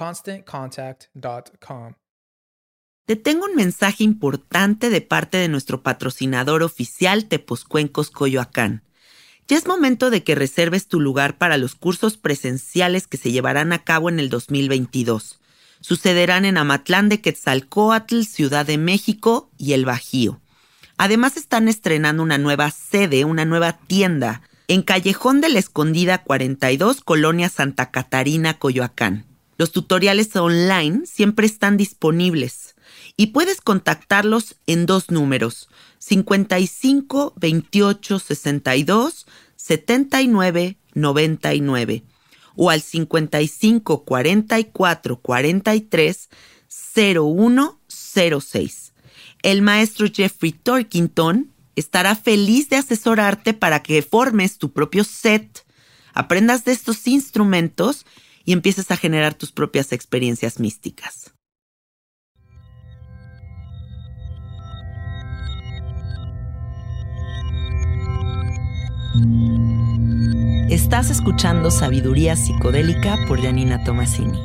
ConstantContact.com. Te tengo un mensaje importante de parte de nuestro patrocinador oficial Tepozcuencos Coyoacán. Ya es momento de que reserves tu lugar para los cursos presenciales que se llevarán a cabo en el 2022. Sucederán en Amatlán de Quetzalcoatl, Ciudad de México y El Bajío. Además están estrenando una nueva sede, una nueva tienda, en Callejón de la Escondida 42, Colonia Santa Catarina, Coyoacán. Los tutoriales online siempre están disponibles y puedes contactarlos en dos números, 55 28 62 79 99 o al 55 44 43 0106 el maestro Jeffrey Torkington estará feliz de asesorarte para que formes tu propio set, aprendas de estos instrumentos y empieces a generar tus propias experiencias místicas. Estás escuchando Sabiduría Psicodélica por Janina Tomasini.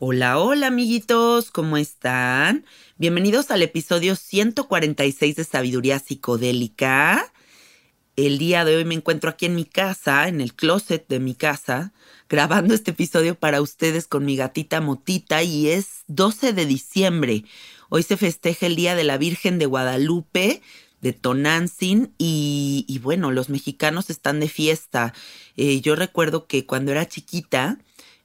Hola, hola amiguitos, ¿cómo están? Bienvenidos al episodio 146 de Sabiduría Psicodélica. El día de hoy me encuentro aquí en mi casa, en el closet de mi casa, grabando este episodio para ustedes con mi gatita Motita y es 12 de diciembre. Hoy se festeja el Día de la Virgen de Guadalupe, de Tonantzin y, bueno, los mexicanos están de fiesta. Eh, yo recuerdo que cuando era chiquita,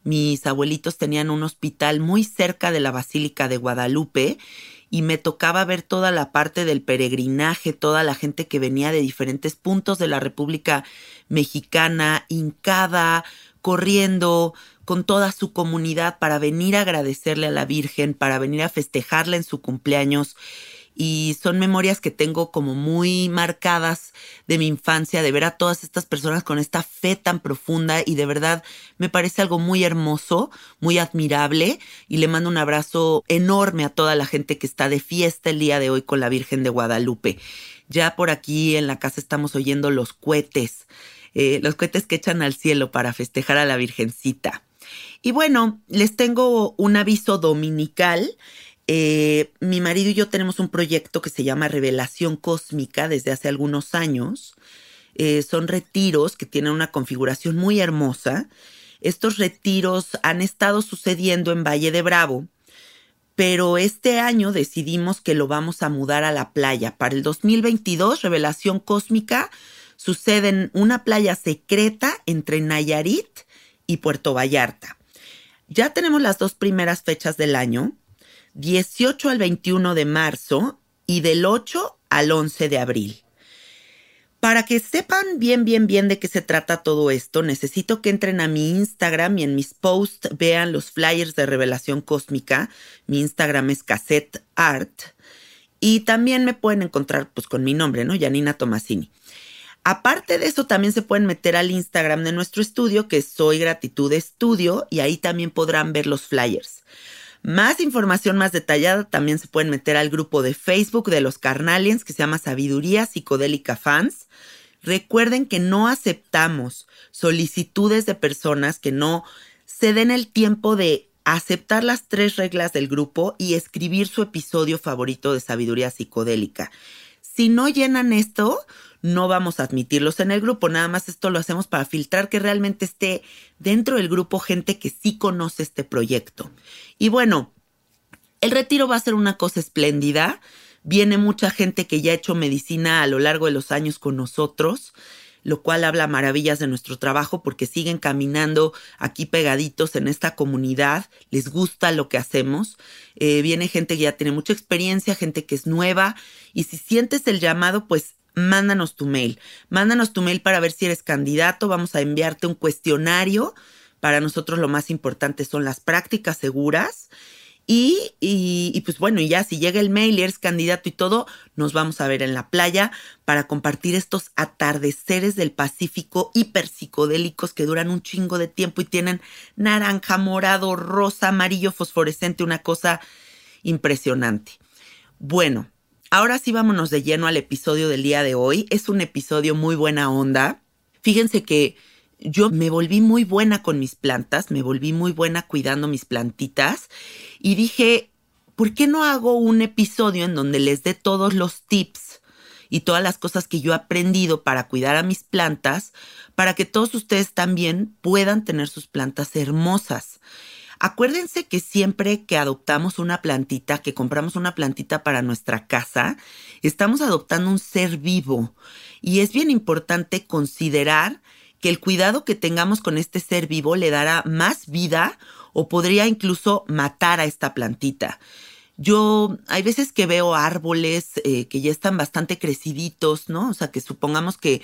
mis abuelitos tenían un hospital muy cerca de la Basílica de Guadalupe y me tocaba ver toda la parte del peregrinaje, toda la gente que venía de diferentes puntos de la República Mexicana, hincada, corriendo con toda su comunidad para venir a agradecerle a la Virgen, para venir a festejarla en su cumpleaños y son memorias que tengo como muy marcadas de mi infancia, de ver a todas estas personas con esta fe tan profunda y de verdad me parece algo muy hermoso, muy admirable y le mando un abrazo enorme a toda la gente que está de fiesta el día de hoy con la Virgen de Guadalupe. Ya por aquí en la casa estamos oyendo los cohetes, eh, los cohetes que echan al cielo para festejar a la Virgencita. Y bueno, les tengo un aviso dominical. Eh, mi marido y yo tenemos un proyecto que se llama Revelación Cósmica desde hace algunos años. Eh, son retiros que tienen una configuración muy hermosa. Estos retiros han estado sucediendo en Valle de Bravo, pero este año decidimos que lo vamos a mudar a la playa. Para el 2022, Revelación Cósmica sucede en una playa secreta entre Nayarit y Puerto Vallarta. Ya tenemos las dos primeras fechas del año, 18 al 21 de marzo y del 8 al 11 de abril. Para que sepan bien, bien, bien de qué se trata todo esto, necesito que entren a mi Instagram y en mis posts vean los flyers de Revelación Cósmica. Mi Instagram es Cassette Art. Y también me pueden encontrar pues con mi nombre, ¿no? Janina Tomasini. Aparte de eso, también se pueden meter al Instagram de nuestro estudio, que Soy Gratitud Estudio, y ahí también podrán ver los flyers. Más información más detallada también se pueden meter al grupo de Facebook de los Carnalians que se llama Sabiduría Psicodélica Fans. Recuerden que no aceptamos solicitudes de personas que no se den el tiempo de aceptar las tres reglas del grupo y escribir su episodio favorito de Sabiduría Psicodélica. Si no llenan esto, no vamos a admitirlos en el grupo, nada más esto lo hacemos para filtrar que realmente esté dentro del grupo gente que sí conoce este proyecto. Y bueno, el retiro va a ser una cosa espléndida. Viene mucha gente que ya ha hecho medicina a lo largo de los años con nosotros, lo cual habla maravillas de nuestro trabajo porque siguen caminando aquí pegaditos en esta comunidad, les gusta lo que hacemos. Eh, viene gente que ya tiene mucha experiencia, gente que es nueva y si sientes el llamado, pues mándanos tu mail. Mándanos tu mail para ver si eres candidato. Vamos a enviarte un cuestionario. Para nosotros lo más importante son las prácticas seguras. Y, y, pues bueno, ya si llega el mail y eres candidato y todo, nos vamos a ver en la playa para compartir estos atardeceres del Pacífico hiper psicodélicos que duran un chingo de tiempo y tienen naranja, morado, rosa, amarillo, fosforescente, una cosa impresionante. Bueno, Ahora sí vámonos de lleno al episodio del día de hoy. Es un episodio muy buena onda. Fíjense que yo me volví muy buena con mis plantas, me volví muy buena cuidando mis plantitas y dije, ¿por qué no hago un episodio en donde les dé todos los tips y todas las cosas que yo he aprendido para cuidar a mis plantas, para que todos ustedes también puedan tener sus plantas hermosas? Acuérdense que siempre que adoptamos una plantita, que compramos una plantita para nuestra casa, estamos adoptando un ser vivo y es bien importante considerar que el cuidado que tengamos con este ser vivo le dará más vida o podría incluso matar a esta plantita. Yo hay veces que veo árboles eh, que ya están bastante creciditos, ¿no? O sea, que supongamos que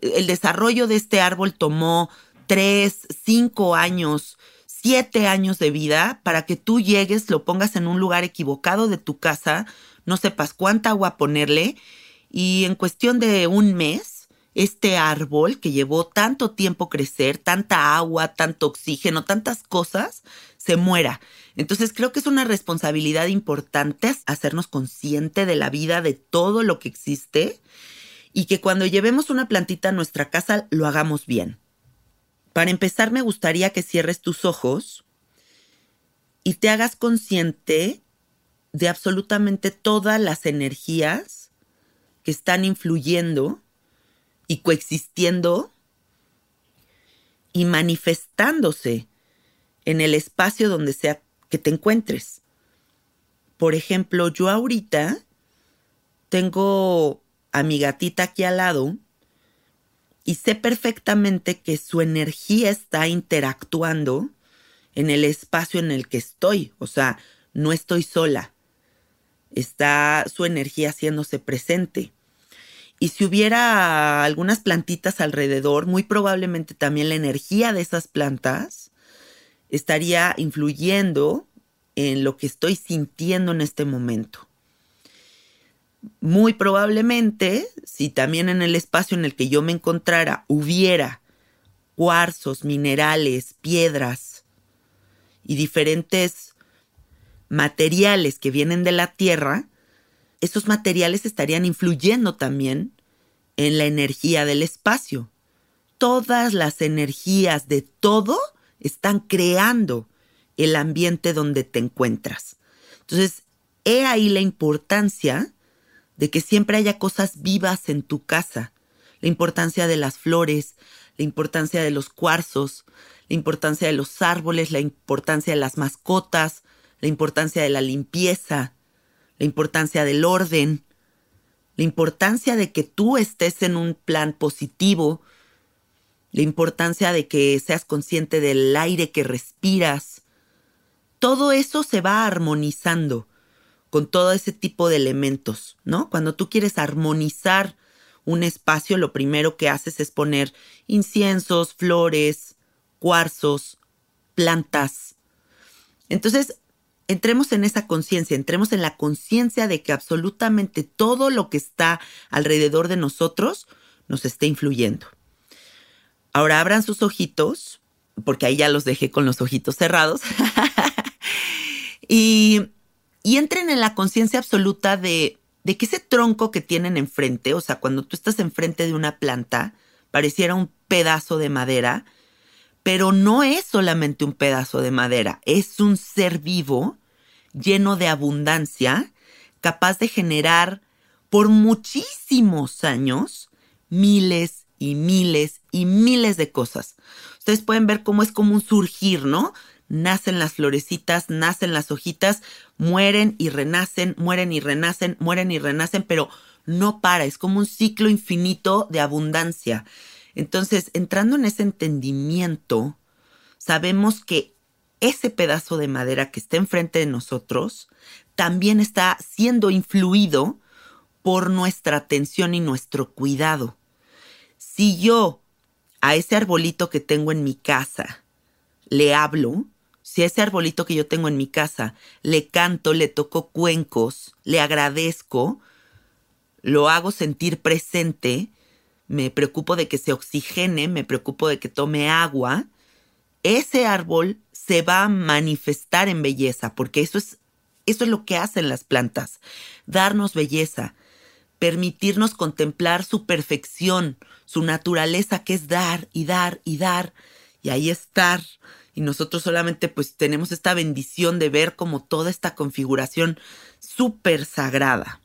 el desarrollo de este árbol tomó tres, cinco años siete años de vida para que tú llegues, lo pongas en un lugar equivocado de tu casa, no sepas cuánta agua ponerle y en cuestión de un mes, este árbol que llevó tanto tiempo crecer, tanta agua, tanto oxígeno, tantas cosas, se muera. Entonces creo que es una responsabilidad importante hacernos consciente de la vida, de todo lo que existe y que cuando llevemos una plantita a nuestra casa lo hagamos bien. Para empezar, me gustaría que cierres tus ojos y te hagas consciente de absolutamente todas las energías que están influyendo y coexistiendo y manifestándose en el espacio donde sea que te encuentres. Por ejemplo, yo ahorita tengo a mi gatita aquí al lado y sé perfectamente que su energía está interactuando en el espacio en el que estoy. O sea, no estoy sola. Está su energía haciéndose presente. Y si hubiera algunas plantitas alrededor, muy probablemente también la energía de esas plantas estaría influyendo en lo que estoy sintiendo en este momento. Muy probablemente, si también en el espacio en el que yo me encontrara hubiera cuarzos, minerales, piedras y diferentes materiales que vienen de la Tierra, esos materiales estarían influyendo también en la energía del espacio. Todas las energías de todo están creando el ambiente donde te encuentras. Entonces, he ahí la importancia de que siempre haya cosas vivas en tu casa, la importancia de las flores, la importancia de los cuarzos, la importancia de los árboles, la importancia de las mascotas, la importancia de la limpieza, la importancia del orden, la importancia de que tú estés en un plan positivo, la importancia de que seas consciente del aire que respiras. Todo eso se va armonizando con todo ese tipo de elementos, ¿no? Cuando tú quieres armonizar un espacio, lo primero que haces es poner inciensos, flores, cuarzos, plantas. Entonces, entremos en esa conciencia, entremos en la conciencia de que absolutamente todo lo que está alrededor de nosotros nos está influyendo. Ahora abran sus ojitos, porque ahí ya los dejé con los ojitos cerrados, y, y, entren en la conciencia absoluta de, de que ese tronco que tienen enfrente, o sea, cuando tú estás enfrente de una planta, pareciera un pedazo de madera, pero no es solamente un pedazo de madera, es un ser vivo lleno de abundancia, capaz de generar por muchísimos años miles y miles y miles de cosas. Ustedes pueden ver cómo es como un surgir, ¿no? Nacen las florecitas, nacen las hojitas, mueren y renacen, mueren y renacen, mueren y renacen, pero no para, es como un ciclo infinito de abundancia. Entonces, entrando en ese entendimiento, sabemos que ese pedazo de madera que está enfrente de nosotros también está siendo influido por nuestra atención y nuestro cuidado. Si yo a ese arbolito que tengo en mi casa le hablo, si a ese arbolito que yo tengo en mi casa le canto, le toco cuencos, le agradezco, lo hago sentir presente, me preocupo de que se oxigene, me preocupo de que tome agua, ese árbol se va a manifestar en belleza, porque eso es, eso es lo que hacen las plantas, darnos belleza, permitirnos contemplar su perfección, su naturaleza que es dar y dar y dar, y ahí estar. Y nosotros solamente pues tenemos esta bendición de ver como toda esta configuración súper sagrada.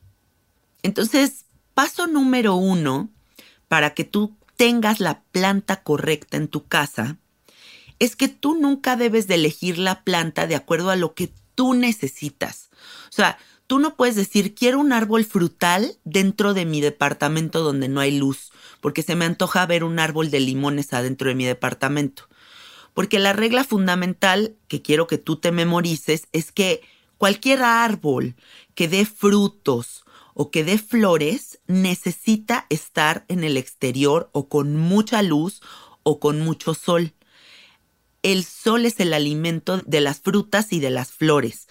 Entonces, paso número uno para que tú tengas la planta correcta en tu casa es que tú nunca debes de elegir la planta de acuerdo a lo que tú necesitas. O sea, tú no puedes decir, quiero un árbol frutal dentro de mi departamento donde no hay luz, porque se me antoja ver un árbol de limones adentro de mi departamento. Porque la regla fundamental que quiero que tú te memorices es que cualquier árbol que dé frutos o que dé flores necesita estar en el exterior o con mucha luz o con mucho sol. El sol es el alimento de las frutas y de las flores.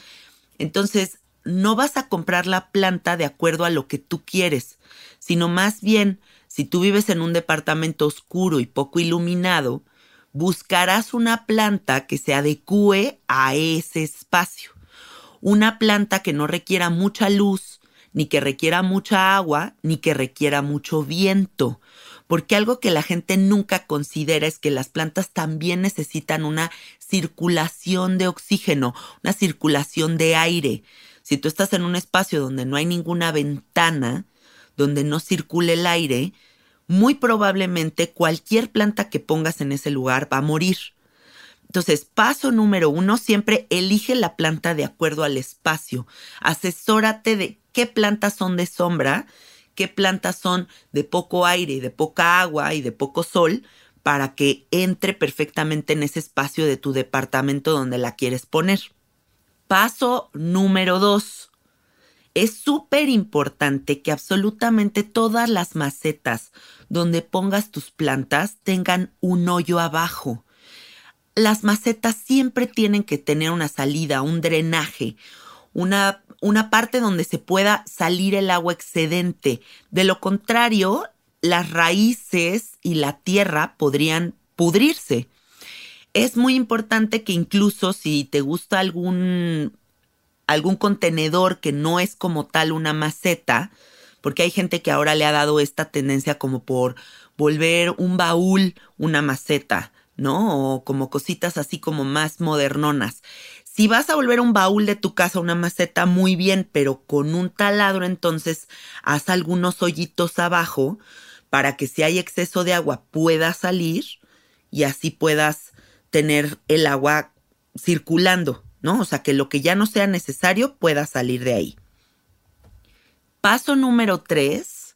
Entonces, no vas a comprar la planta de acuerdo a lo que tú quieres, sino más bien, si tú vives en un departamento oscuro y poco iluminado, buscarás una planta que se adecue a ese espacio. Una planta que no requiera mucha luz, ni que requiera mucha agua, ni que requiera mucho viento. Porque algo que la gente nunca considera es que las plantas también necesitan una circulación de oxígeno, una circulación de aire. Si tú estás en un espacio donde no hay ninguna ventana, donde no circule el aire, muy probablemente cualquier planta que pongas en ese lugar va a morir. Entonces, paso número uno, siempre elige la planta de acuerdo al espacio. Asesórate de qué plantas son de sombra, qué plantas son de poco aire y de poca agua y de poco sol para que entre perfectamente en ese espacio de tu departamento donde la quieres poner. Paso número dos. Es súper importante que absolutamente todas las macetas donde pongas tus plantas tengan un hoyo abajo. Las macetas siempre tienen que tener una salida, un drenaje, una una parte donde se pueda salir el agua excedente. De lo contrario, las raíces y la tierra podrían pudrirse. Es muy importante que incluso si te gusta algún, algún contenedor que no es como tal una maceta, porque hay gente que ahora le ha dado esta tendencia como por volver un baúl una maceta, ¿no? O como cositas así como más modernonas. Si vas a volver un baúl de tu casa, una maceta, muy bien, pero con un taladro entonces haz algunos hoyitos abajo para que si hay exceso de agua pueda salir y así puedas tener el agua circulando, ¿no? O sea, que lo que ya no sea necesario pueda salir de ahí. Paso número tres,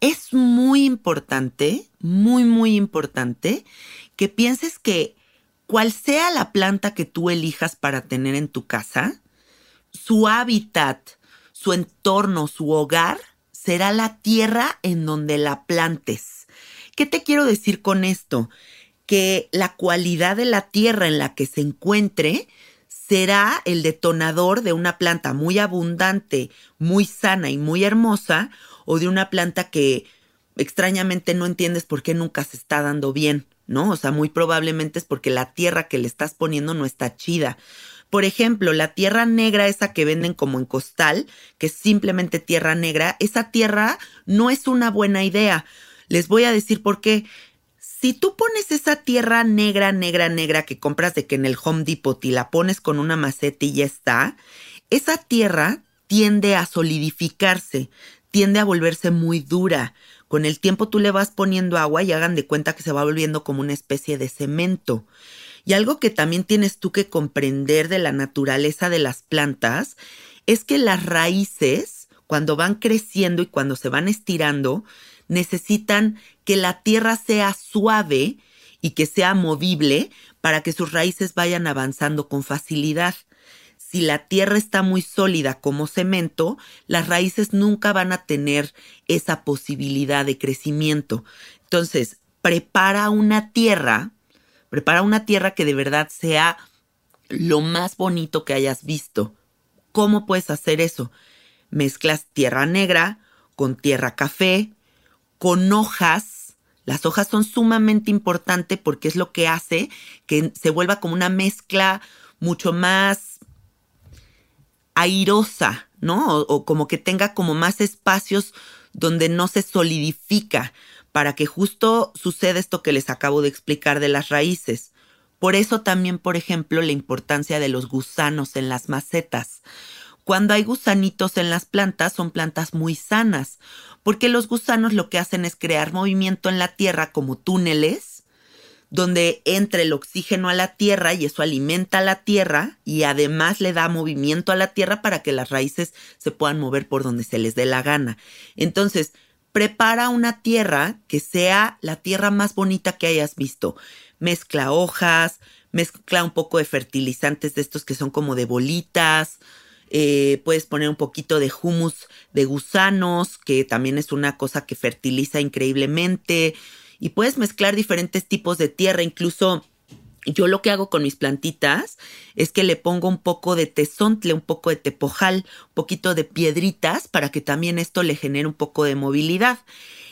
es muy importante, muy, muy importante que pienses que cual sea la planta que tú elijas para tener en tu casa, su hábitat, su entorno, su hogar, será la tierra en donde la plantes. ¿Qué te quiero decir con esto? Que la cualidad de la tierra en la que se encuentre será el detonador de una planta muy abundante, muy sana y muy hermosa, o de una planta que extrañamente no entiendes por qué nunca se está dando bien, ¿no? O sea, muy probablemente es porque la tierra que le estás poniendo no está chida. Por ejemplo, la tierra negra, esa que venden como en costal, que es simplemente tierra negra, esa tierra no es una buena idea. Les voy a decir por qué. Si tú pones esa tierra negra, negra, negra que compras de que en el Home Depot y la pones con una maceta y ya está, esa tierra tiende a solidificarse, tiende a volverse muy dura. Con el tiempo tú le vas poniendo agua y hagan de cuenta que se va volviendo como una especie de cemento. Y algo que también tienes tú que comprender de la naturaleza de las plantas es que las raíces, cuando van creciendo y cuando se van estirando, necesitan que la tierra sea suave y que sea movible para que sus raíces vayan avanzando con facilidad. Si la tierra está muy sólida como cemento, las raíces nunca van a tener esa posibilidad de crecimiento. Entonces, prepara una tierra, prepara una tierra que de verdad sea lo más bonito que hayas visto. ¿Cómo puedes hacer eso? Mezclas tierra negra con tierra café, con hojas. Las hojas son sumamente importantes porque es lo que hace que se vuelva como una mezcla mucho más airosa, ¿no? O, como que tenga como más espacios donde no se solidifica para que justo suceda esto que les acabo de explicar de las raíces. Por eso también, por ejemplo, la importancia de los gusanos en las macetas. Cuando hay gusanitos en las plantas, son plantas muy sanas, porque los gusanos lo que hacen es crear movimiento en la tierra como túneles, donde entra el oxígeno a la tierra y eso alimenta a la tierra y además le da movimiento a la tierra para que las raíces se puedan mover por donde se les dé la gana. Entonces, prepara una tierra que sea la tierra más bonita que hayas visto. Mezcla hojas, mezcla un poco de fertilizantes de estos que son como de bolitas, eh, puedes poner un poquito de humus de gusanos, que también es una cosa que fertiliza increíblemente. Y puedes mezclar diferentes tipos de tierra, incluso yo lo que hago con mis plantitas es que le pongo un poco de tesontle, un poco de tepojal, un poquito de piedritas para que también esto le genere un poco de movilidad.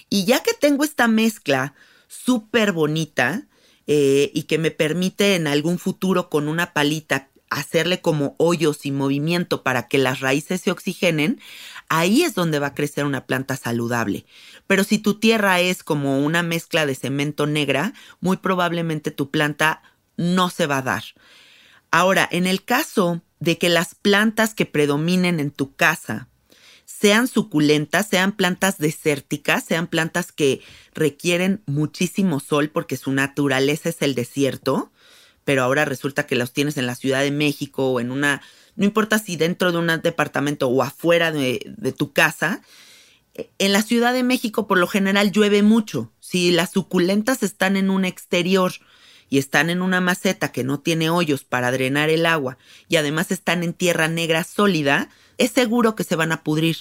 Y ya que tengo esta mezcla súper bonita eh, y que me permite en algún futuro con una palita hacerle como hoyos y movimiento para que las raíces se oxigenen, ahí es donde va a crecer una planta saludable. Pero si tu tierra es como una mezcla de cemento negra, muy probablemente tu planta no se va a dar. Ahora, en el caso de que las plantas que predominen en tu casa sean suculentas, sean plantas desérticas, sean plantas que requieren muchísimo sol porque su naturaleza es el desierto, pero ahora resulta que los tienes en la Ciudad de México o en una, no importa si dentro de un departamento o afuera de, de tu casa, en la Ciudad de México por lo general llueve mucho. Si las suculentas están en un exterior y están en una maceta que no tiene hoyos para drenar el agua y además están en tierra negra sólida, es seguro que se van a pudrir.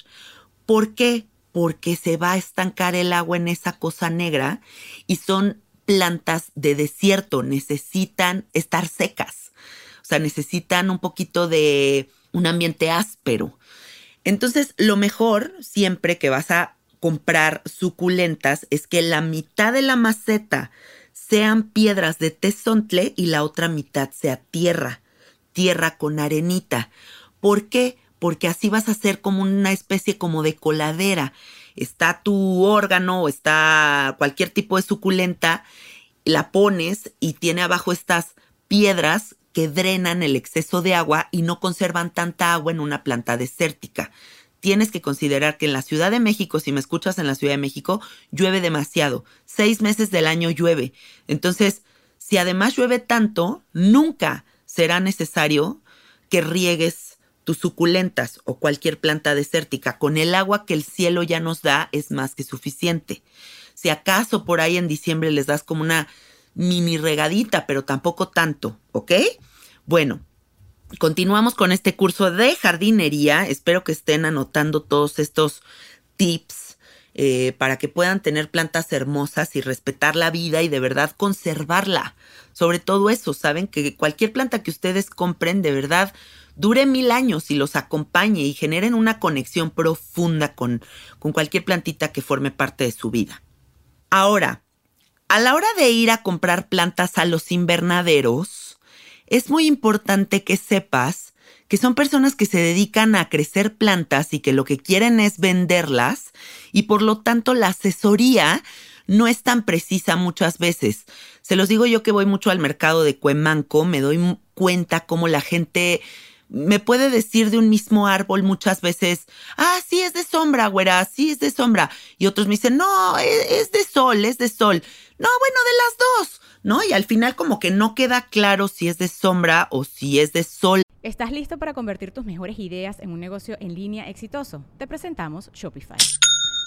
¿Por qué? Porque se va a estancar el agua en esa cosa negra y son plantas de desierto necesitan estar secas, o sea, necesitan un poquito de un ambiente áspero. Entonces, lo mejor siempre que vas a comprar suculentas es que la mitad de la maceta sean piedras de tesontle y la otra mitad sea tierra, tierra con arenita. ¿Por qué? Porque así vas a hacer como una especie como de coladera está tu órgano o está cualquier tipo de suculenta, la pones y tiene abajo estas piedras que drenan el exceso de agua y no conservan tanta agua en una planta desértica. Tienes que considerar que en la Ciudad de México, si me escuchas en la Ciudad de México, llueve demasiado. Seis meses del año llueve. Entonces, si además llueve tanto, nunca será necesario que riegues tus suculentas o cualquier planta desértica con el agua que el cielo ya nos da es más que suficiente. Si acaso por ahí en diciembre les das como una mini regadita, pero tampoco tanto, ¿ok? Bueno, continuamos con este curso de jardinería. Espero que estén anotando todos estos tips eh, para que puedan tener plantas hermosas y respetar la vida y de verdad conservarla. Sobre todo eso, saben que cualquier planta que ustedes compren de verdad dure mil años y los acompañe y generen una conexión profunda con, con cualquier plantita que forme parte de su vida. Ahora, a la hora de ir a comprar plantas a los invernaderos, es muy importante que sepas que son personas que se dedican a crecer plantas y que lo que quieren es venderlas y por lo tanto la asesoría no es tan precisa muchas veces. Se los digo yo que voy mucho al mercado de Cuemanco, me doy cuenta cómo la gente me puede decir de un mismo árbol muchas veces, ah, sí es de sombra, güera, sí es de sombra. Y otros me dicen, no, e-, es, de sol, es de sol. No, bueno, de las dos, ¿no? Y al final como que no queda claro si es de sombra o si es de sol. ¿Estás listo para convertir tus mejores ideas en un negocio en línea exitoso? Te presentamos Shopify.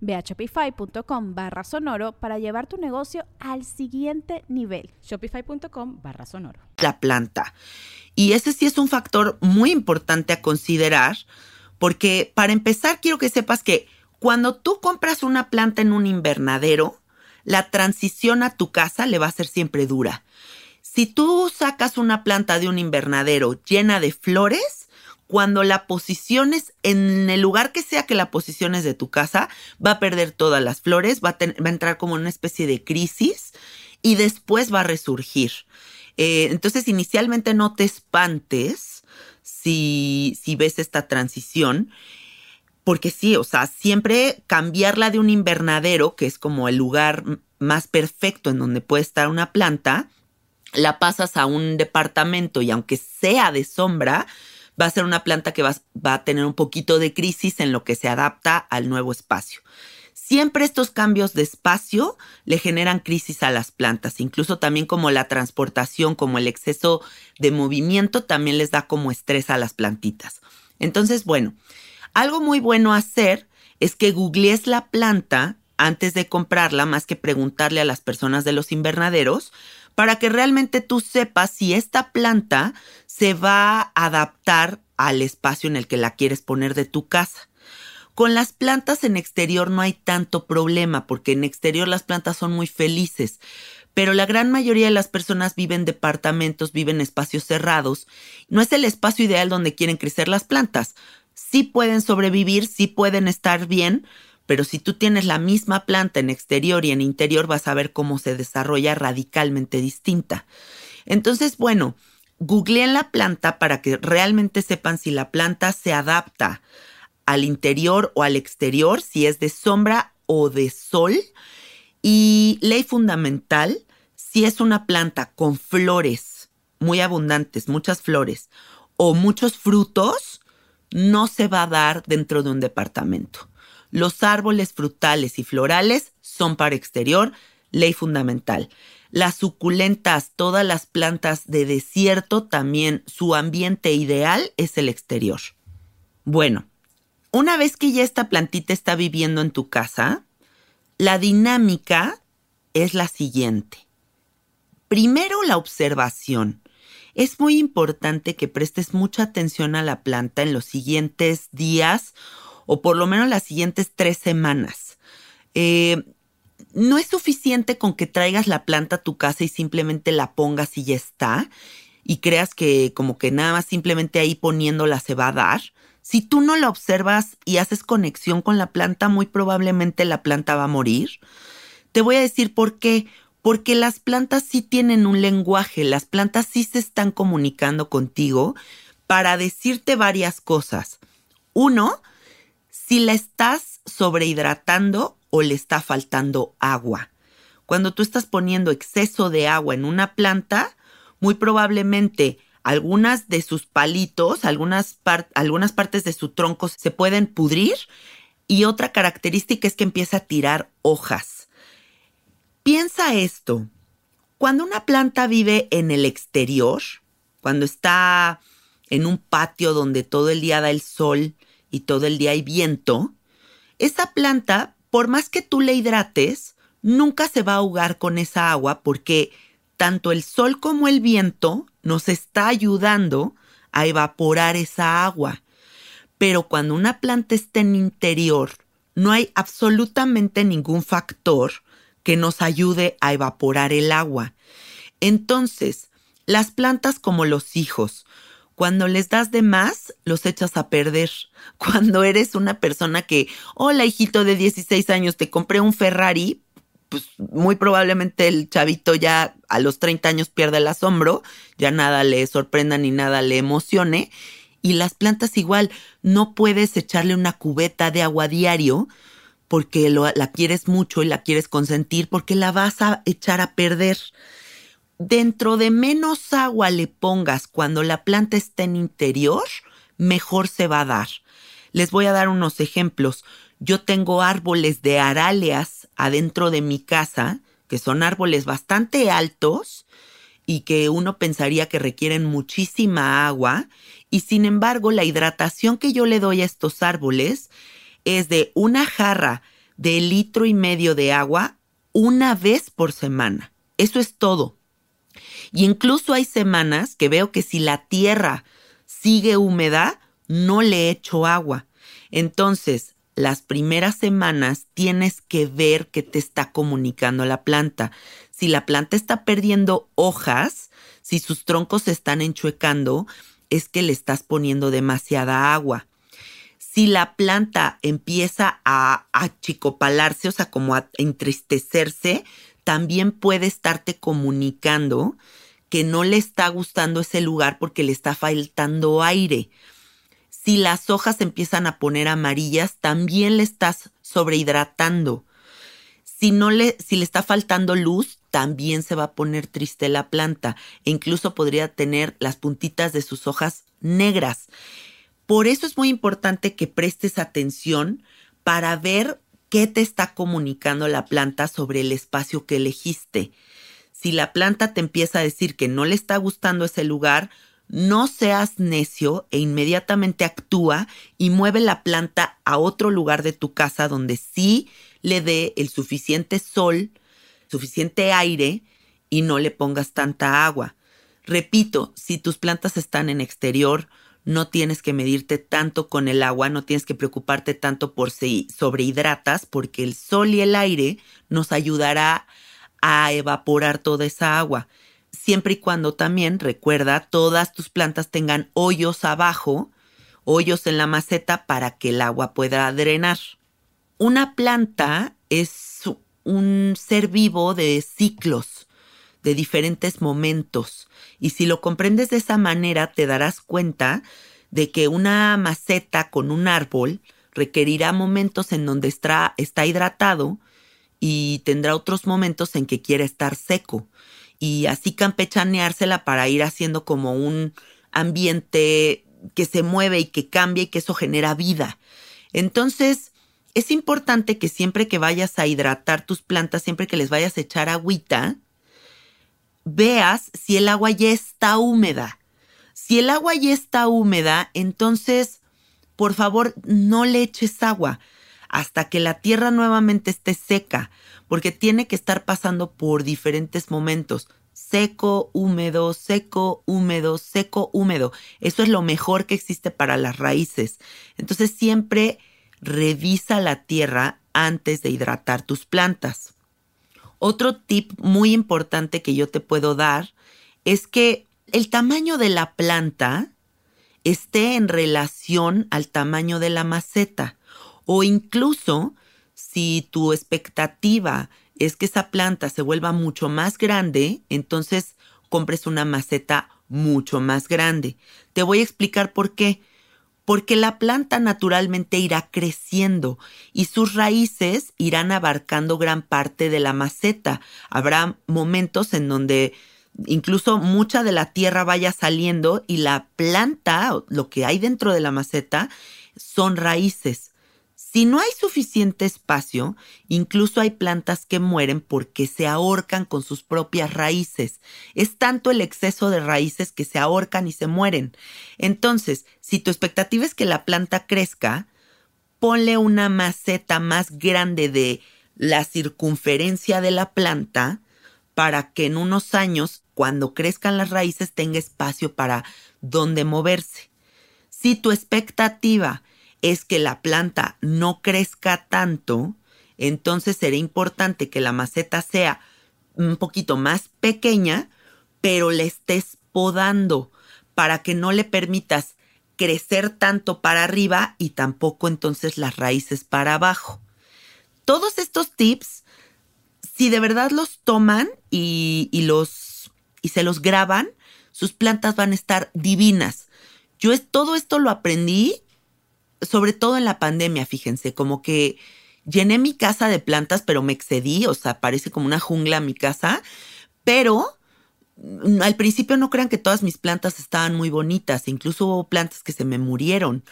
Ve a shopify.com barra sonoro para llevar tu negocio al siguiente nivel. Shopify.com barra sonoro. La planta. Y ese sí es un factor muy importante a considerar porque para empezar quiero que sepas que cuando tú compras una planta en un invernadero, la transición a tu casa le va a ser siempre dura. Si tú sacas una planta de un invernadero llena de flores, cuando la posiciones en el lugar que sea que la posiciones de tu casa, va a perder todas las flores, va a, entrar como en una especie de crisis y después va a resurgir. Eh, entonces, inicialmente no te espantes si, si ves esta transición, porque sí, o sea, siempre cambiarla de un invernadero, que es como el lugar más perfecto en donde puede estar una planta, la pasas a un departamento y aunque sea de sombra, va a ser una planta que va, a tener un poquito de crisis en lo que se adapta al nuevo espacio. Siempre estos cambios de espacio le generan crisis a las plantas, incluso también como la transportación, como el exceso de movimiento, también les da como estrés a las plantitas. Entonces, bueno, algo muy bueno hacer es que googlees la planta antes de comprarla, más que preguntarle a las personas de los invernaderos, para que realmente tú sepas si esta planta se va a adaptar al espacio en el que la quieres poner de tu casa. Con las plantas en exterior no hay tanto problema porque en exterior las plantas son muy felices, pero la gran mayoría de las personas viven en departamentos, viven en espacios cerrados. No es el espacio ideal donde quieren crecer las plantas. Sí pueden sobrevivir, sí pueden estar bien, pero si tú tienes la misma planta en exterior y en interior vas a ver cómo se desarrolla radicalmente distinta. Entonces, bueno, googleen la planta para que realmente sepan si la planta se adapta al interior o al exterior, si es de sombra o de sol. Y ley fundamental, si es una planta con flores muy abundantes, muchas flores o muchos frutos, no se va a dar dentro de un departamento. Los árboles frutales y florales son para exterior, ley fundamental. Las suculentas, todas las plantas de desierto, también su ambiente ideal es el exterior. Bueno, una vez que ya esta plantita está viviendo en tu casa, la dinámica es la siguiente. Primero la observación. Es muy importante que prestes mucha atención a la planta en los siguientes días o por lo menos las siguientes tres semanas. Eh, no es suficiente con que traigas la planta a tu casa y simplemente la pongas y ya está. y creas que como que nada más simplemente ahí poniéndola se va a dar, si tú no la observas y haces conexión con la planta, muy probablemente la planta va a morir. Te voy a decir por qué. Porque las plantas sí tienen un lenguaje, las plantas sí se están comunicando contigo para decirte varias cosas. Uno, si la estás sobrehidratando o le está faltando agua. Cuando tú estás poniendo exceso de agua en una planta, muy probablemente algunas de sus palitos, algunas, algunas partes de su tronco se pueden pudrir y otra característica es que empieza a tirar hojas. Piensa esto, cuando una planta vive en el exterior, cuando está en un patio donde todo el día da el sol y todo el día hay viento, esa planta, por más que tú le hidrates, nunca se va a ahogar con esa agua porque tanto el sol como el viento nos está ayudando a evaporar esa agua. Pero cuando una planta está en interior, no hay absolutamente ningún factor que nos ayude a evaporar el agua. Entonces, las plantas como los hijos, cuando les das de más, los echas a perder. Cuando eres una persona que, hola hijito de 16 años, te compré un Ferrari, pues muy probablemente el chavito ya a los 30 años pierde el asombro, ya nada le sorprenda ni nada le emocione. Y las plantas igual, no puedes echarle una cubeta de agua diario porque la quieres mucho y la quieres consentir porque la vas a echar a perder. Dentro de menos agua le pongas cuando la planta está en interior, mejor se va a dar. Les voy a dar unos ejemplos. Yo tengo árboles de aráleas adentro de mi casa, que son árboles bastante altos y que uno pensaría que requieren muchísima agua, y sin embargo la hidratación que yo le doy a estos árboles es de una jarra de litro y medio de agua una vez por semana. Eso es todo. Y incluso hay semanas que veo que si la tierra sigue húmeda, no le echo agua. Entonces, las primeras semanas tienes que ver qué te está comunicando la planta. Si la planta está perdiendo hojas, si sus troncos se están enchuecando, es que le estás poniendo demasiada agua. Si la planta empieza a achicopalarse, o sea, como a entristecerse, también puede estarte comunicando que no le está gustando ese lugar porque le está faltando aire. Si las hojas empiezan a poner amarillas, también le estás sobrehidratando. Si no le, si le está faltando luz, también se va a poner triste la planta e incluso podría tener las puntitas de sus hojas negras. Por eso es muy importante que prestes atención para ver qué te está comunicando la planta sobre el espacio que elegiste. Si la planta te empieza a decir que no le está gustando ese lugar, no seas necio e inmediatamente actúa y mueve la planta a otro lugar de tu casa donde sí le dé el suficiente sol, suficiente aire y no le pongas tanta agua. Repito, si tus plantas están en exterior, no tienes que medirte tanto con el agua, no tienes que preocuparte tanto por si sobrehidratas, porque el sol y el aire nos ayudará a evaporar toda esa agua siempre y cuando también, recuerda, todas tus plantas tengan hoyos abajo, hoyos en la maceta para que el agua pueda drenar. Una planta es un ser vivo de ciclos, de diferentes momentos, y si lo comprendes de esa manera te darás cuenta de que una maceta con un árbol requerirá momentos en donde está, está hidratado y tendrá otros momentos en que quiere estar seco y así campechaneársela para ir haciendo como un ambiente que se mueve y que cambia y que eso genera vida. Entonces, es importante que siempre que vayas a hidratar tus plantas, siempre que les vayas a echar agüita, veas si el agua ya está húmeda. Si el agua ya está húmeda, entonces, por favor, no le eches agua hasta que la tierra nuevamente esté seca, porque tiene que estar pasando por diferentes momentos. Seco, húmedo, seco, húmedo, seco, húmedo. Eso es lo mejor que existe para las raíces. Entonces siempre revisa la tierra antes de hidratar tus plantas. Otro tip muy importante que yo te puedo dar es que el tamaño de la planta esté en relación al tamaño de la maceta o incluso si tu expectativa es que esa planta se vuelva mucho más grande, entonces compres una maceta mucho más grande. Te voy a explicar por qué. Porque la planta naturalmente irá creciendo y sus raíces irán abarcando gran parte de la maceta. Habrá momentos en donde incluso mucha de la tierra vaya saliendo y la planta, lo que hay dentro de la maceta, son raíces. Si no hay suficiente espacio, incluso hay plantas que mueren porque se ahorcan con sus propias raíces. Es tanto el exceso de raíces que se ahorcan y se mueren. Entonces, si tu expectativa es que la planta crezca, ponle una maceta más grande de la circunferencia de la planta para que en unos años, cuando crezcan las raíces, tenga espacio para donde moverse. Si tu expectativa es que la planta no crezca tanto, entonces será importante que la maceta sea un poquito más pequeña, pero le estés podando para que no le permitas crecer tanto para arriba y tampoco entonces las raíces para abajo. Todos estos tips, si de verdad los toman y, los y se los graban, sus plantas van a estar divinas. Yo es, todo esto lo aprendí sobre todo en la pandemia, fíjense, como que llené mi casa de plantas, pero me excedí, o sea, parece como una jungla mi casa, pero mm, al principio no crean que todas mis plantas estaban muy bonitas, incluso hubo plantas que se me murieron,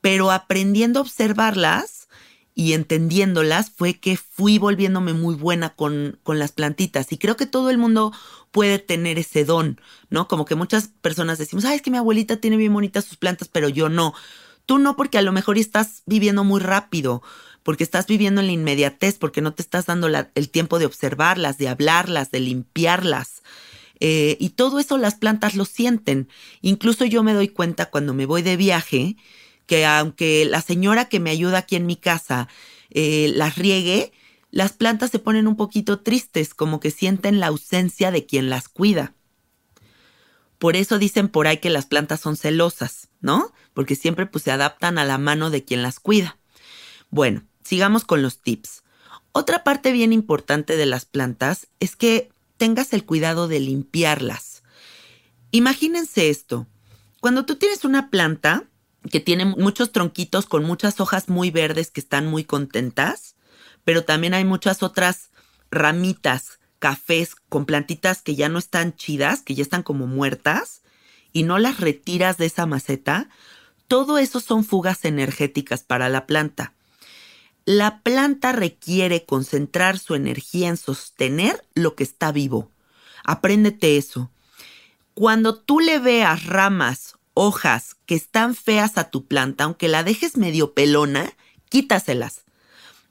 pero aprendiendo a observarlas y entendiéndolas fue que fui volviéndome muy buena con, con las plantitas y creo que todo el mundo puede tener ese don, ¿no? Como que muchas personas decimos, ay, es que mi abuelita tiene bien bonitas sus plantas, pero yo no. Tú no porque a lo mejor estás viviendo muy rápido, porque estás viviendo en la inmediatez, porque no te estás dando el tiempo de observarlas, de hablarlas, de limpiarlas. Eh, y todo eso las plantas lo sienten. Incluso yo me doy cuenta cuando me voy de viaje que aunque la señora que me ayuda aquí en mi casa eh, las riegue, las plantas se ponen un poquito tristes, como que sienten la ausencia de quien las cuida. Por eso dicen por ahí que las plantas son celosas, ¿no? Porque siempre pues, se adaptan a la mano de quien las cuida. Bueno, sigamos con los tips. Otra parte bien importante de las plantas es que tengas el cuidado de limpiarlas. Imagínense esto. Cuando tú tienes una planta que tiene muchos tronquitos con muchas hojas muy verdes que están muy contentas, pero también hay muchas otras ramitas cafés con plantitas que ya no están chidas, que ya están como muertas, y no las retiras de esa maceta, todo eso son fugas energéticas para la planta. La planta requiere concentrar su energía en sostener lo que está vivo. Apréndete eso. Cuando tú le veas ramas, hojas que están feas a tu planta, aunque la dejes medio pelona, quítaselas.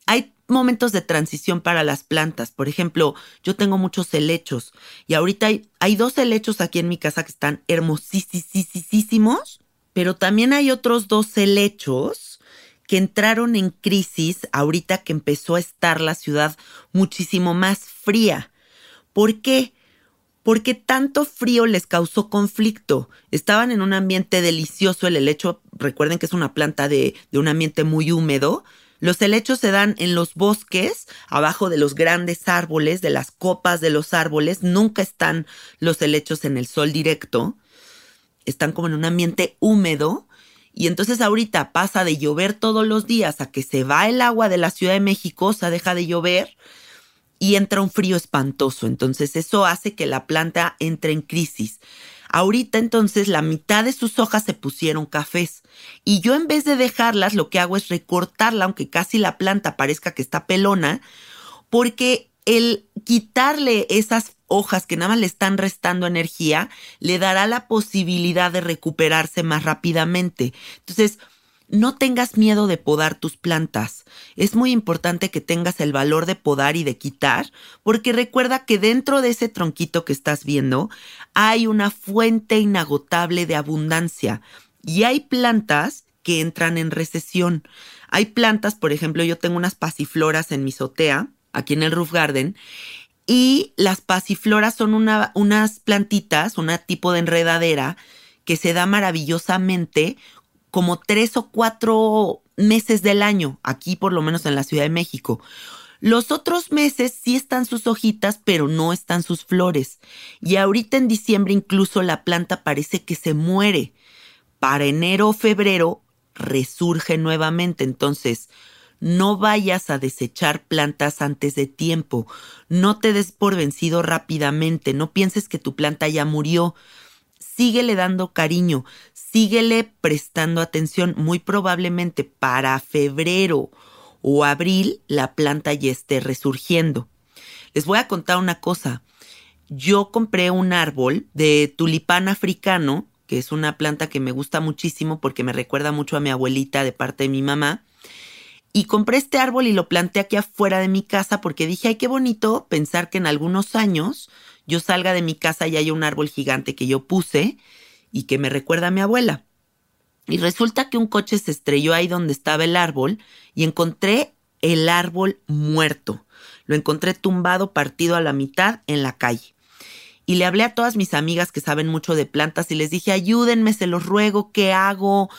Hay momentos de transición para las plantas. Por ejemplo, yo tengo muchos helechos y ahorita hay, dos helechos aquí en mi casa que están hermosísimos, pero también hay otros dos helechos que entraron en crisis ahorita que empezó a estar la ciudad muchísimo más fría. ¿Por qué? Porque tanto frío les causó conflicto. Estaban en un ambiente delicioso. El helecho, recuerden que es una planta de, de un ambiente muy húmedo, los helechos se dan en los bosques, abajo de los grandes árboles, de las copas de los árboles. Nunca están los helechos en el sol directo. Están como en un ambiente húmedo. Y entonces ahorita pasa de llover todos los días a que se va el agua de la Ciudad de México, o sea, deja de llover y entra un frío espantoso. Entonces eso hace que la planta entre en crisis. Ahorita entonces la mitad de sus hojas se pusieron cafés y yo en vez de dejarlas lo que hago es recortarla aunque casi la planta parezca que está pelona porque el quitarle esas hojas que nada más le están restando energía le dará la posibilidad de recuperarse más rápidamente. Entonces, no tengas miedo de podar tus plantas. Es muy importante que tengas el valor de podar y de quitar, porque recuerda que dentro de ese tronquito que estás viendo hay una fuente inagotable de abundancia y hay plantas que entran en recesión. Hay plantas, por ejemplo, yo tengo unas pasifloras en mi azotea, aquí en el roof garden, Y las pasifloras son unas plantitas, un tipo de enredadera que se da maravillosamente como tres o cuatro meses del año, aquí por lo menos en la Ciudad de México. Los otros meses sí están sus hojitas, pero no están sus flores. Y ahorita en diciembre incluso la planta parece que se muere. Para enero o febrero resurge nuevamente. Entonces, no vayas a desechar plantas antes de tiempo. No te des por vencido rápidamente. No pienses que tu planta ya murió. Síguele dando cariño. Síguele prestando atención. Muy probablemente para febrero o abril la planta ya esté resurgiendo. Les voy a contar una cosa. Yo compré un árbol de tulipán africano, que es una planta que me gusta muchísimo porque me recuerda mucho a mi abuelita de parte de mi mamá. Y compré este árbol y lo planté aquí afuera de mi casa porque dije, ay, qué bonito pensar que en algunos años yo salga de mi casa y haya un árbol gigante que yo puse y que me recuerda a mi abuela. Y resulta que un coche se estrelló ahí donde estaba el árbol y encontré el árbol muerto. Lo encontré tumbado, partido a la mitad en la calle. Y le hablé a todas mis amigas que saben mucho de plantas y les dije, ayúdenme, se los ruego, ¿qué hago?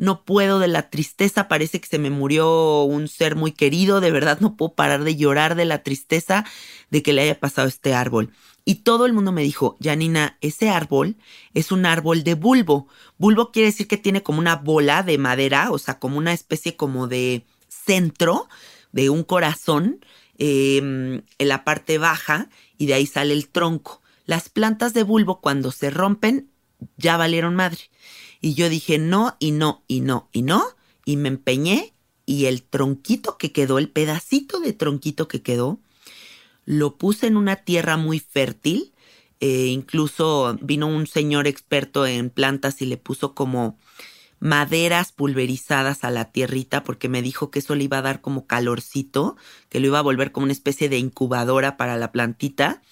No puedo de la tristeza, parece que se me murió un ser muy querido, de verdad no puedo parar de llorar de la tristeza de que le haya pasado este árbol. Y todo el mundo me dijo, Janina, ese árbol es un árbol de bulbo. Bulbo quiere decir que tiene como una bola de madera, o sea, como una especie como de centro de un corazón em, en la parte baja y de ahí sale el tronco. Las plantas de bulbo cuando se rompen ya valieron madre. Y yo dije no y no y no y no. Y me empeñé y el tronquito que quedó, el pedacito de tronquito que quedó, lo puse en una tierra muy fértil. Eh, incluso vino un señor experto en plantas y le puso como maderas pulverizadas a la tierrita porque me dijo que eso le iba a dar como calorcito, que lo iba a volver como una especie de incubadora para la plantita.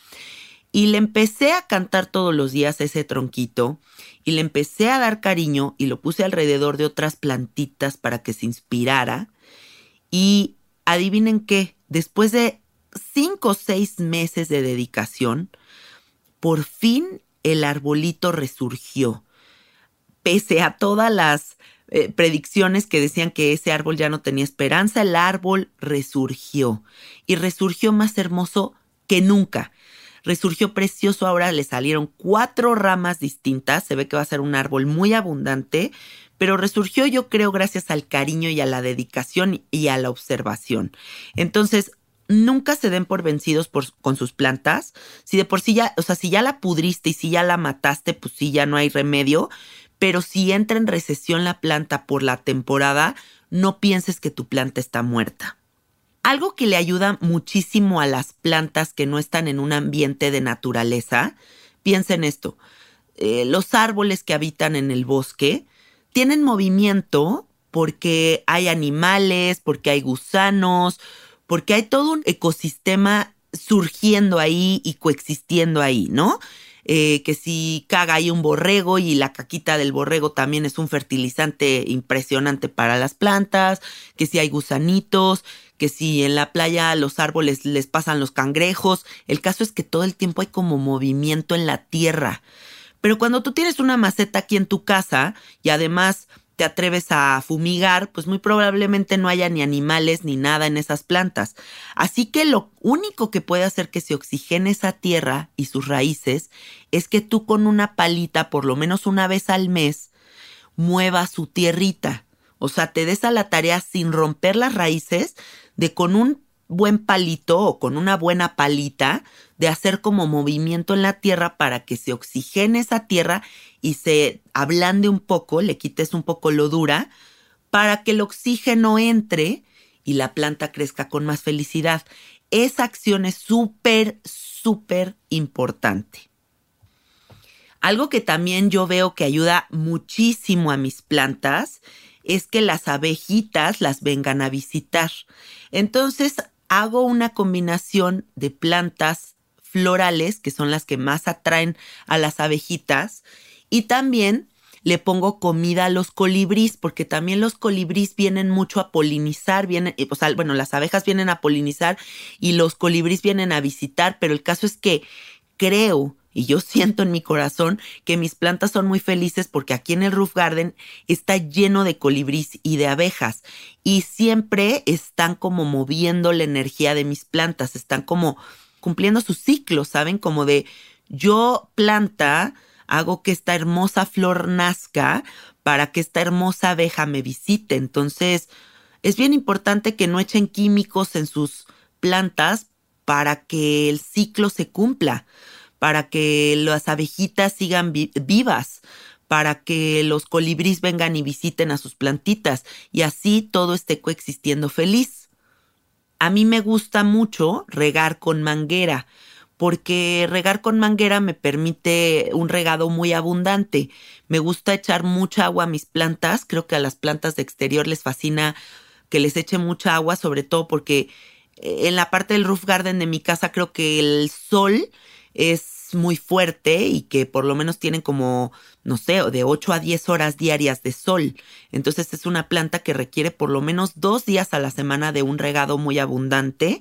Y le empecé a cantar todos los días ese tronquito y le empecé a dar cariño y lo puse alrededor de otras plantitas para que se inspirara. Y adivinen qué, después de cinco o seis meses de dedicación, por fin el arbolito resurgió. Pese a todas las eh, predicciones que decían que ese árbol ya no tenía esperanza, el árbol resurgió y resurgió más hermoso que nunca resurgió precioso, ahora le salieron cuatro ramas distintas, se ve que va a ser un árbol muy abundante, pero resurgió yo creo gracias al cariño y a la dedicación y a la observación. Entonces, nunca se den por vencidos con sus plantas. Si de por sí ya, o sea, si ya la pudriste y si ya la mataste, pues sí, ya no hay remedio. Pero si entra en recesión la planta por la temporada, no pienses que tu planta está muerta. Algo que le ayuda muchísimo a las plantas que no están en un ambiente de naturaleza, piensen esto, eh, los árboles que habitan en el bosque tienen movimiento porque hay animales, porque hay gusanos, porque hay todo un ecosistema surgiendo ahí y coexistiendo ahí, ¿no? Eh, que si caga ahí un borrego y la caquita del borrego también es un fertilizante impresionante para las plantas, que si hay gusanitos, que si en la playa los árboles les pasan los cangrejos, el caso es que todo el tiempo hay como movimiento en la tierra. Pero cuando tú tienes una maceta aquí en tu casa y además te atreves a fumigar, pues muy probablemente no haya ni animales ni nada en esas plantas. Así que lo único que puede hacer que se oxigene esa tierra y sus raíces es que tú con una palita, por lo menos una vez al mes, muevas su tierrita. O sea, te des a la tarea sin romper las raíces de con un buen palito o con una buena palita de hacer como movimiento en la tierra para que se oxigene esa tierra y se ablande un poco, le quites un poco lo dura, para que el oxígeno entre y la planta crezca con más felicidad. Esa acción es súper, súper importante. Algo que también yo veo que ayuda muchísimo a mis plantas es que las abejitas las vengan a visitar. Entonces hago una combinación de plantas florales, que son las que más atraen a las abejitas, y también le pongo comida a los colibrís, porque también los colibrís vienen mucho a polinizar, vienen, sea, bueno, las abejas vienen a polinizar y los colibrís vienen a visitar, pero el caso es que creo y yo siento en mi corazón que mis plantas son muy felices porque aquí en el roof garden está lleno de colibrís y de abejas y siempre están como moviendo la energía de mis plantas, están como cumpliendo su ciclo, ¿saben? Como de yo planta, hago que esta hermosa flor nazca para que esta hermosa abeja me visite. Entonces, es bien importante que no echen químicos en sus plantas para que el ciclo se cumpla, para que las abejitas sigan vivas, para que los colibríes vengan y visiten a sus plantitas y así todo esté coexistiendo feliz. A mí me gusta mucho regar con manguera porque regar con manguera me permite un regado muy abundante. Me gusta echar mucha agua a mis plantas, creo que a las plantas de exterior les fascina que les eche mucha agua, sobre todo porque eh, en la parte del roof garden de mi casa creo que el sol es muy fuerte y que por lo menos tienen como, no sé, de 8 a 10 horas diarias de sol. Entonces es una planta que requiere por lo menos dos días a la semana de un regado muy abundante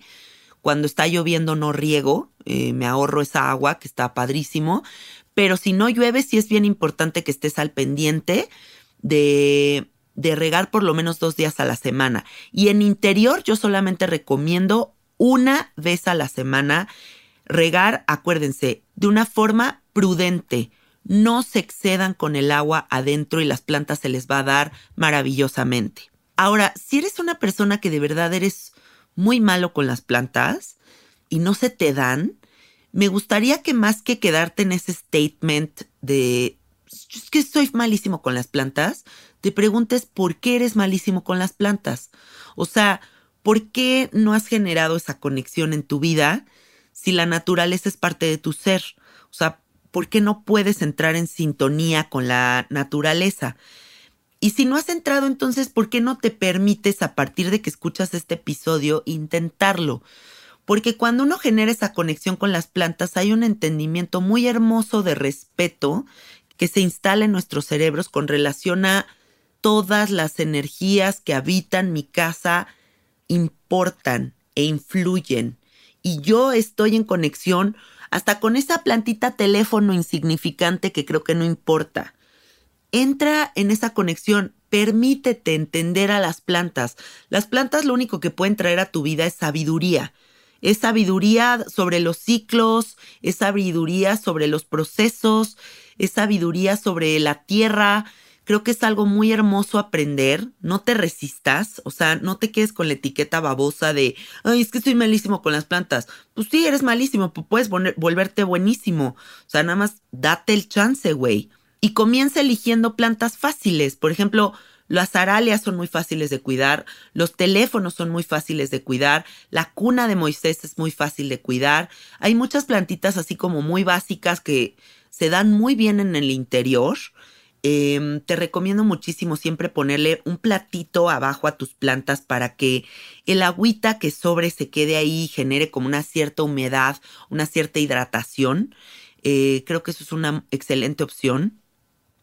cuando está lloviendo no riego, eh, me ahorro esa agua que está padrísimo. Pero si no llueve, sí es bien importante que estés al pendiente de, de regar por lo menos dos días a la semana. Y en interior yo solamente recomiendo una vez a la semana regar, acuérdense, de una forma prudente. No se excedan con el agua adentro y las plantas se les va a dar maravillosamente. Ahora, si eres una persona que de verdad eres muy malo con las plantas y no se te dan, me gustaría que más que quedarte en ese statement de es que soy malísimo con las plantas, te preguntes por qué eres malísimo con las plantas. O sea, ¿por qué no has generado esa conexión en tu vida si la naturaleza es parte de tu ser? O sea, ¿por qué no puedes entrar en sintonía con la naturaleza? Y si no has entrado, entonces, ¿por qué no te permites a partir de que escuchas este episodio intentarlo? Porque cuando uno genera esa conexión con las plantas hay un entendimiento muy hermoso de respeto que se instala en nuestros cerebros con relación a todas las energías que habitan mi casa importan e influyen. Y yo estoy en conexión hasta con esa plantita teléfono insignificante que creo que no importa. Entra en esa conexión, permítete entender a las plantas. Las plantas lo único que pueden traer a tu vida es sabiduría. Es sabiduría sobre los ciclos, es sabiduría sobre los procesos, es sabiduría sobre la tierra. Creo que es algo muy hermoso aprender. No te resistas, o sea, no te quedes con la etiqueta babosa de, ay, es que soy malísimo con las plantas. Pues sí, eres malísimo, puedes volverte buenísimo. O sea, nada más date el chance, güey y comienza eligiendo plantas fáciles. Por ejemplo, las aralias son muy fáciles de cuidar, los teléfonos son muy fáciles de cuidar, la cuna de Moisés es muy fácil de cuidar. Hay muchas plantitas así como muy básicas que se dan muy bien en el interior. Em, te recomiendo muchísimo siempre ponerle un platito abajo a tus plantas para que el agüita que sobre se quede ahí y genere como una cierta humedad, una cierta hidratación. Eh, creo que eso es una excelente opción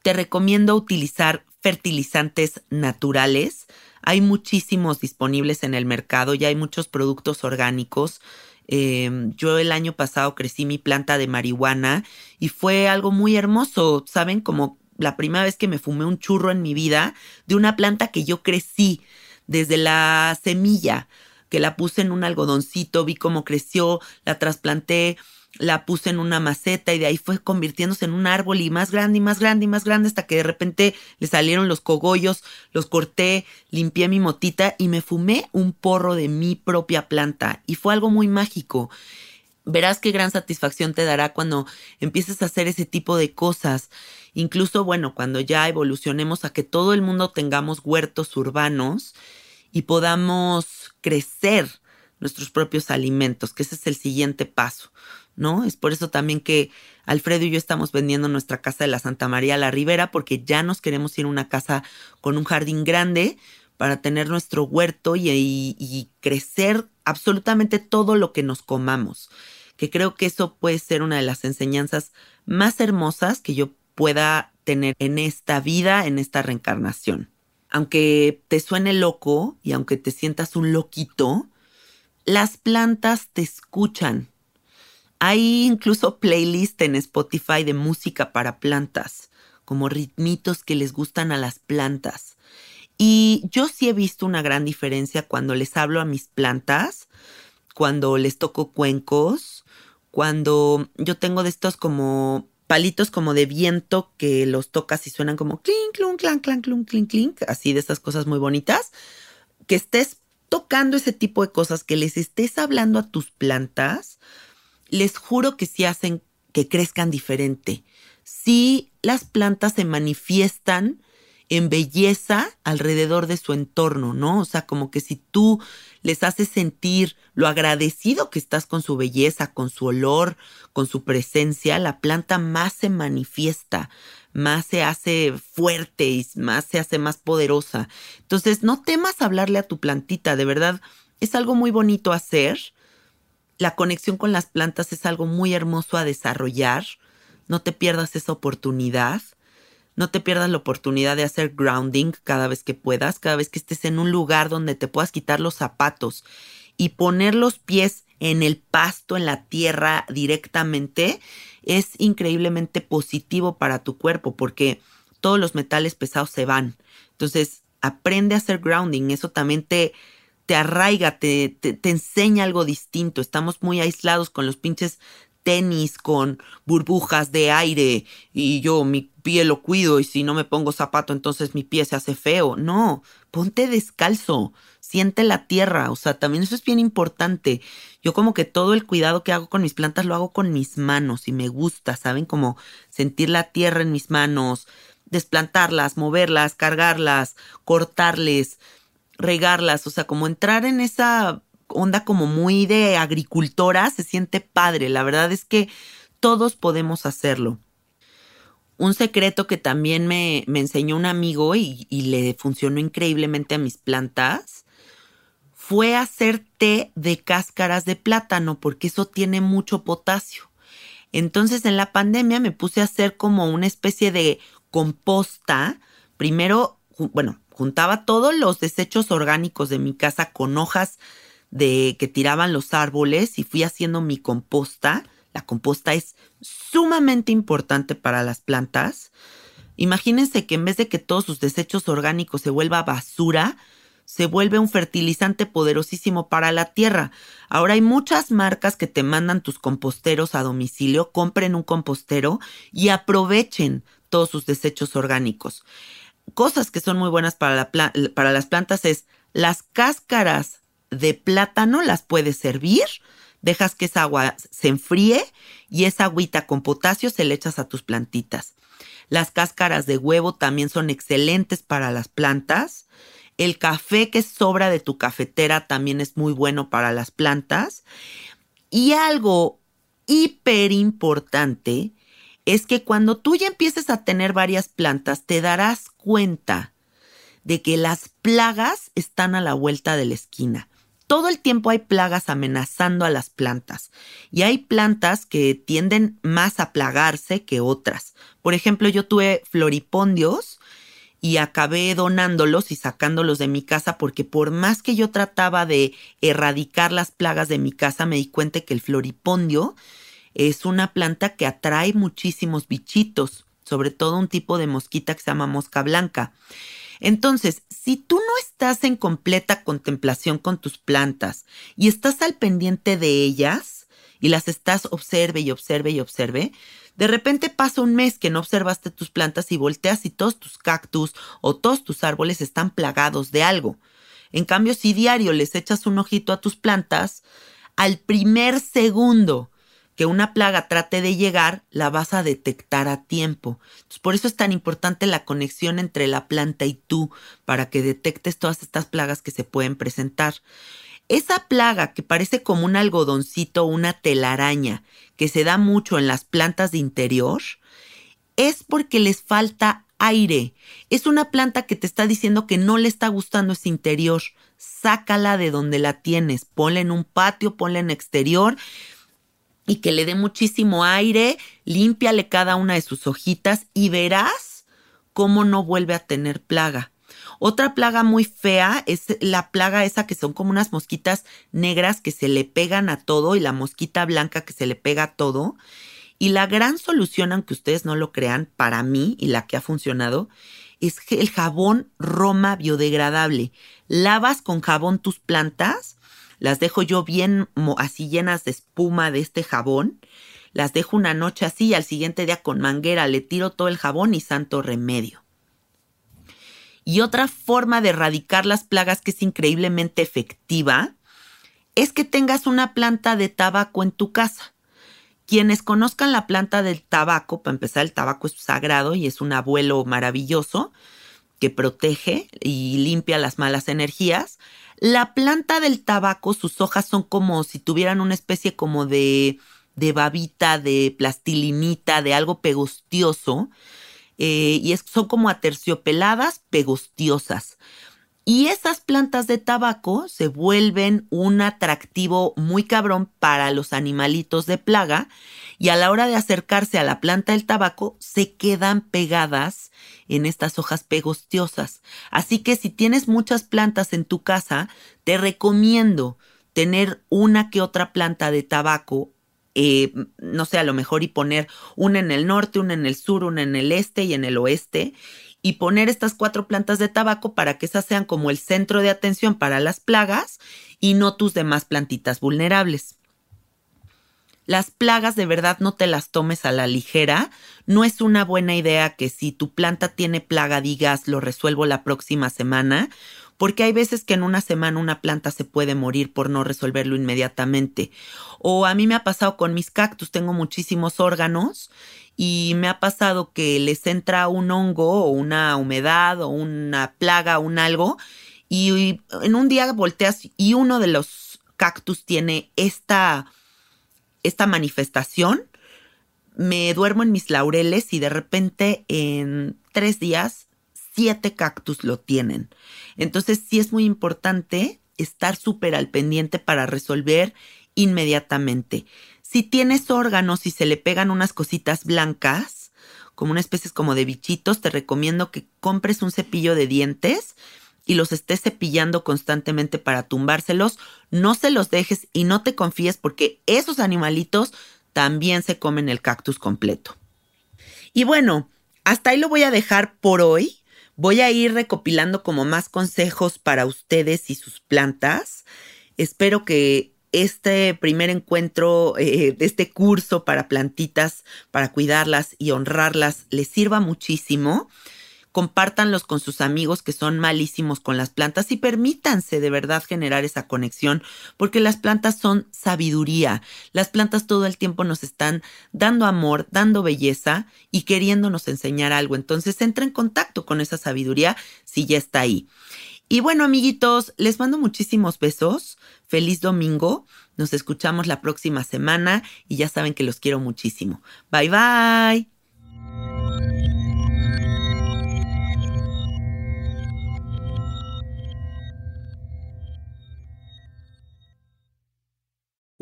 te recomiendo utilizar fertilizantes naturales. Hay muchísimos disponibles en el mercado, ya hay muchos productos orgánicos. Em, yo el año pasado crecí mi planta de marihuana y fue algo muy hermoso, ¿saben? Como la primera vez que me fumé un churro en mi vida de una planta que yo crecí desde la semilla, que la puse en un algodoncito, vi cómo creció, la trasplanté la puse en una maceta y de ahí fue convirtiéndose en un árbol y más grande y más grande y más grande hasta que de repente le salieron los cogollos, los corté, limpié mi motita y me fumé un porro de mi propia planta y fue algo muy mágico. Verás qué gran satisfacción te dará cuando empieces a hacer ese tipo de cosas. Incluso, bueno, cuando ya evolucionemos a que todo el mundo tengamos huertos urbanos y podamos crecer nuestros propios alimentos, que ese es el siguiente paso. ¿No? Es por eso también que Alfredo y yo estamos vendiendo nuestra casa de la Santa María la Ribera, porque ya nos queremos ir a una casa con un jardín grande para tener nuestro huerto y, y, crecer absolutamente todo lo que nos comamos. Que creo que eso puede ser una de las enseñanzas más hermosas que yo pueda tener en esta vida, en esta reencarnación. Aunque te suene loco y aunque te sientas un loquito, las plantas te escuchan. Hay incluso playlist en Spotify de música para plantas, como ritmitos que les gustan a las plantas. Y yo sí he visto una gran diferencia cuando les hablo a mis plantas, cuando les toco cuencos, cuando yo tengo de estos como palitos como de viento que los tocas y suenan como clink, clunk, clank, clank, clunk, clink, clink, así de estas cosas muy bonitas, que estés tocando ese tipo de cosas, que les estés hablando a tus plantas, les juro que sí hacen que crezcan diferente. Sí, las plantas se manifiestan en belleza alrededor de su entorno, ¿no? O sea, como que si tú les haces sentir lo agradecido que estás con su belleza, con su olor, con su presencia, la planta más se manifiesta, más se hace fuerte y más se hace más poderosa. Entonces, no temas hablarle a tu plantita, de verdad, es algo muy bonito hacer. La conexión con las plantas es algo muy hermoso a desarrollar. No te pierdas esa oportunidad. No te pierdas la oportunidad de hacer grounding cada vez que puedas, cada vez que estés en un lugar donde te puedas quitar los zapatos y poner los pies en el pasto, en la tierra directamente, es increíblemente positivo para tu cuerpo porque todos los metales pesados se van. Entonces, aprende a hacer grounding. Eso también te, te arraiga, te, te, te enseña algo distinto. Estamos muy aislados con los pinches tenis con burbujas de aire y yo mi pie lo cuido y si no me pongo zapato entonces mi pie se hace feo. No, ponte descalzo, siente la tierra, o sea, también eso es bien importante. Yo como que todo el cuidado que hago con mis plantas lo hago con mis manos y me gusta, ¿saben? Como sentir la tierra en mis manos, desplantarlas, moverlas, cargarlas, cortarles, regarlas, o sea, como entrar en esa onda como muy de agricultora, se siente padre. La verdad es que todos podemos hacerlo. Un secreto que también me, me enseñó un amigo y, y le funcionó increíblemente a mis plantas fue hacer té de cáscaras de plátano porque eso tiene mucho potasio. Entonces en la pandemia me puse a hacer como una especie de composta. Primero, bueno, juntaba todos los desechos orgánicos de mi casa con hojas de que tiraban los árboles y fui haciendo mi composta. La composta es sumamente importante para las plantas. Imagínense que en vez de que todos sus desechos orgánicos se vuelva basura, se vuelve un fertilizante poderosísimo para la tierra. Ahora hay muchas marcas que te mandan tus composteros a domicilio, compren un compostero y aprovechen todos sus desechos orgánicos. Cosas que son muy buenas para, la para las plantas es las cáscaras de plátano las puedes servir, dejas que esa agua se enfríe y esa agüita con potasio se le echas a tus plantitas. Las cáscaras de huevo también son excelentes para las plantas. El café que sobra de tu cafetera también es muy bueno para las plantas. Y algo hiper importante es que cuando tú ya empieces a tener varias plantas, te darás cuenta de que las plagas están a la vuelta de la esquina todo el tiempo hay plagas amenazando a las plantas y hay plantas que tienden más a plagarse que otras. Por ejemplo, yo tuve floripondios y acabé donándolos y sacándolos de mi casa porque por más que yo trataba de erradicar las plagas de mi casa, me di cuenta que el floripondio es una planta que atrae muchísimos bichitos, sobre todo un tipo de mosquita que se llama mosca blanca. Entonces, si tú no estás en completa contemplación con tus plantas y estás al pendiente de ellas y las estás observe y observe y observe, de repente pasa un mes que no observaste tus plantas y volteas y todos tus cactus o todos tus árboles están plagados de algo. En cambio, si diario les echas un ojito a tus plantas, al primer segundo que una plaga trate de llegar, la vas a detectar a tiempo. por eso es tan importante la conexión entre la planta y tú, para que detectes todas estas plagas que se pueden presentar. Esa plaga que parece como un algodoncito una telaraña, que se da mucho en las plantas de interior, es porque les falta aire. Es una planta que te está diciendo que no le está gustando ese interior. Sácala de donde la tienes, ponla en un patio, ponla en exterior, y que le dé muchísimo aire, límpiale cada una de sus hojitas y verás cómo no vuelve a tener plaga. Otra plaga muy fea es la plaga esa que son como unas mosquitas negras que se le pegan a todo y la mosquita blanca que se le pega a todo. Y la gran solución, aunque ustedes no lo crean, para mí y la que ha funcionado, es el jabón Roma biodegradable. Lavas con jabón tus plantas, las dejo yo bien así llenas de espuma de este jabón, las dejo una noche así y al siguiente día con manguera le tiro todo el jabón y santo remedio. Y otra forma de erradicar las plagas que es increíblemente efectiva es que tengas una planta de tabaco en tu casa. Quienes conozcan la planta del tabaco, para empezar, el tabaco es sagrado y es un abuelo maravilloso que protege y limpia las malas energías. La planta del tabaco, sus hojas son como si tuvieran una especie como de, de babita, de plastilinita, de algo pegostioso. Eh, y son como aterciopeladas, pegostiosas. Y esas plantas de tabaco se vuelven un atractivo muy cabrón para los animalitos de plaga y a la hora de acercarse a la planta del tabaco se quedan pegadas en estas hojas pegostiosas. Así que si tienes muchas plantas en tu casa, te recomiendo tener una que otra planta de tabaco eh, no sé, a lo mejor y poner una en el norte, una en el sur, una en el este y en el oeste, y poner estas cuatro plantas de tabaco para que esas sean como el centro de atención para las plagas y no tus demás plantitas vulnerables. Las plagas de verdad no te las tomes a la ligera. No es una buena idea que si tu planta tiene plaga digas lo resuelvo la próxima semana, porque hay veces que en una semana una planta se puede morir por no resolverlo inmediatamente. O a mí me ha pasado con mis cactus, tengo muchísimos órganos y me ha pasado que les entra un hongo o una humedad o una plaga o un algo y en un día volteas y uno de los cactus tiene esta, esta manifestación, me duermo en mis laureles y de repente en tres días siete cactus lo tienen. Entonces sí es muy importante estar súper al pendiente para resolver inmediatamente. Si tienes órganos y se le pegan unas cositas blancas, como una especie como de bichitos, te recomiendo que compres un cepillo de dientes y los estés cepillando constantemente para tumbárselos. No se los dejes y no te confíes porque esos animalitos también se comen el cactus completo. Y bueno, hasta ahí lo voy a dejar por hoy. Voy a ir recopilando como más consejos para ustedes y sus plantas. Espero que este primer encuentro eh, de este curso para plantitas, para cuidarlas y honrarlas, les sirva muchísimo. Compártanlos con sus amigos que son malísimos con las plantas y permítanse de verdad generar esa conexión, porque las plantas son sabiduría. Las plantas todo el tiempo nos están dando amor, dando belleza y queriéndonos enseñar algo. Entonces entra en contacto con esa sabiduría si ya está ahí. Y bueno, amiguitos, les mando muchísimos besos. Feliz domingo. Nos escuchamos la próxima semana y ya saben que los quiero muchísimo. Bye bye.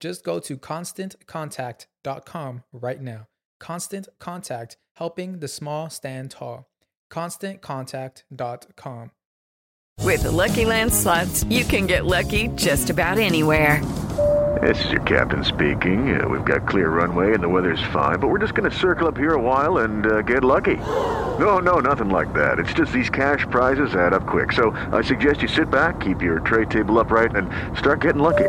Just go to constantcontact.com right now. Constant Contact, helping the small stand tall. ConstantContact.com. With the Lucky Land slots, you can get lucky just about anywhere. This is your captain speaking. Uh, we've got clear runway and the weather's fine, but we're just going to circle up here a while and uh, get lucky. No, no, nothing like that. It's just these cash prizes add up quick. So I suggest you sit back, keep your tray table upright, and start getting lucky.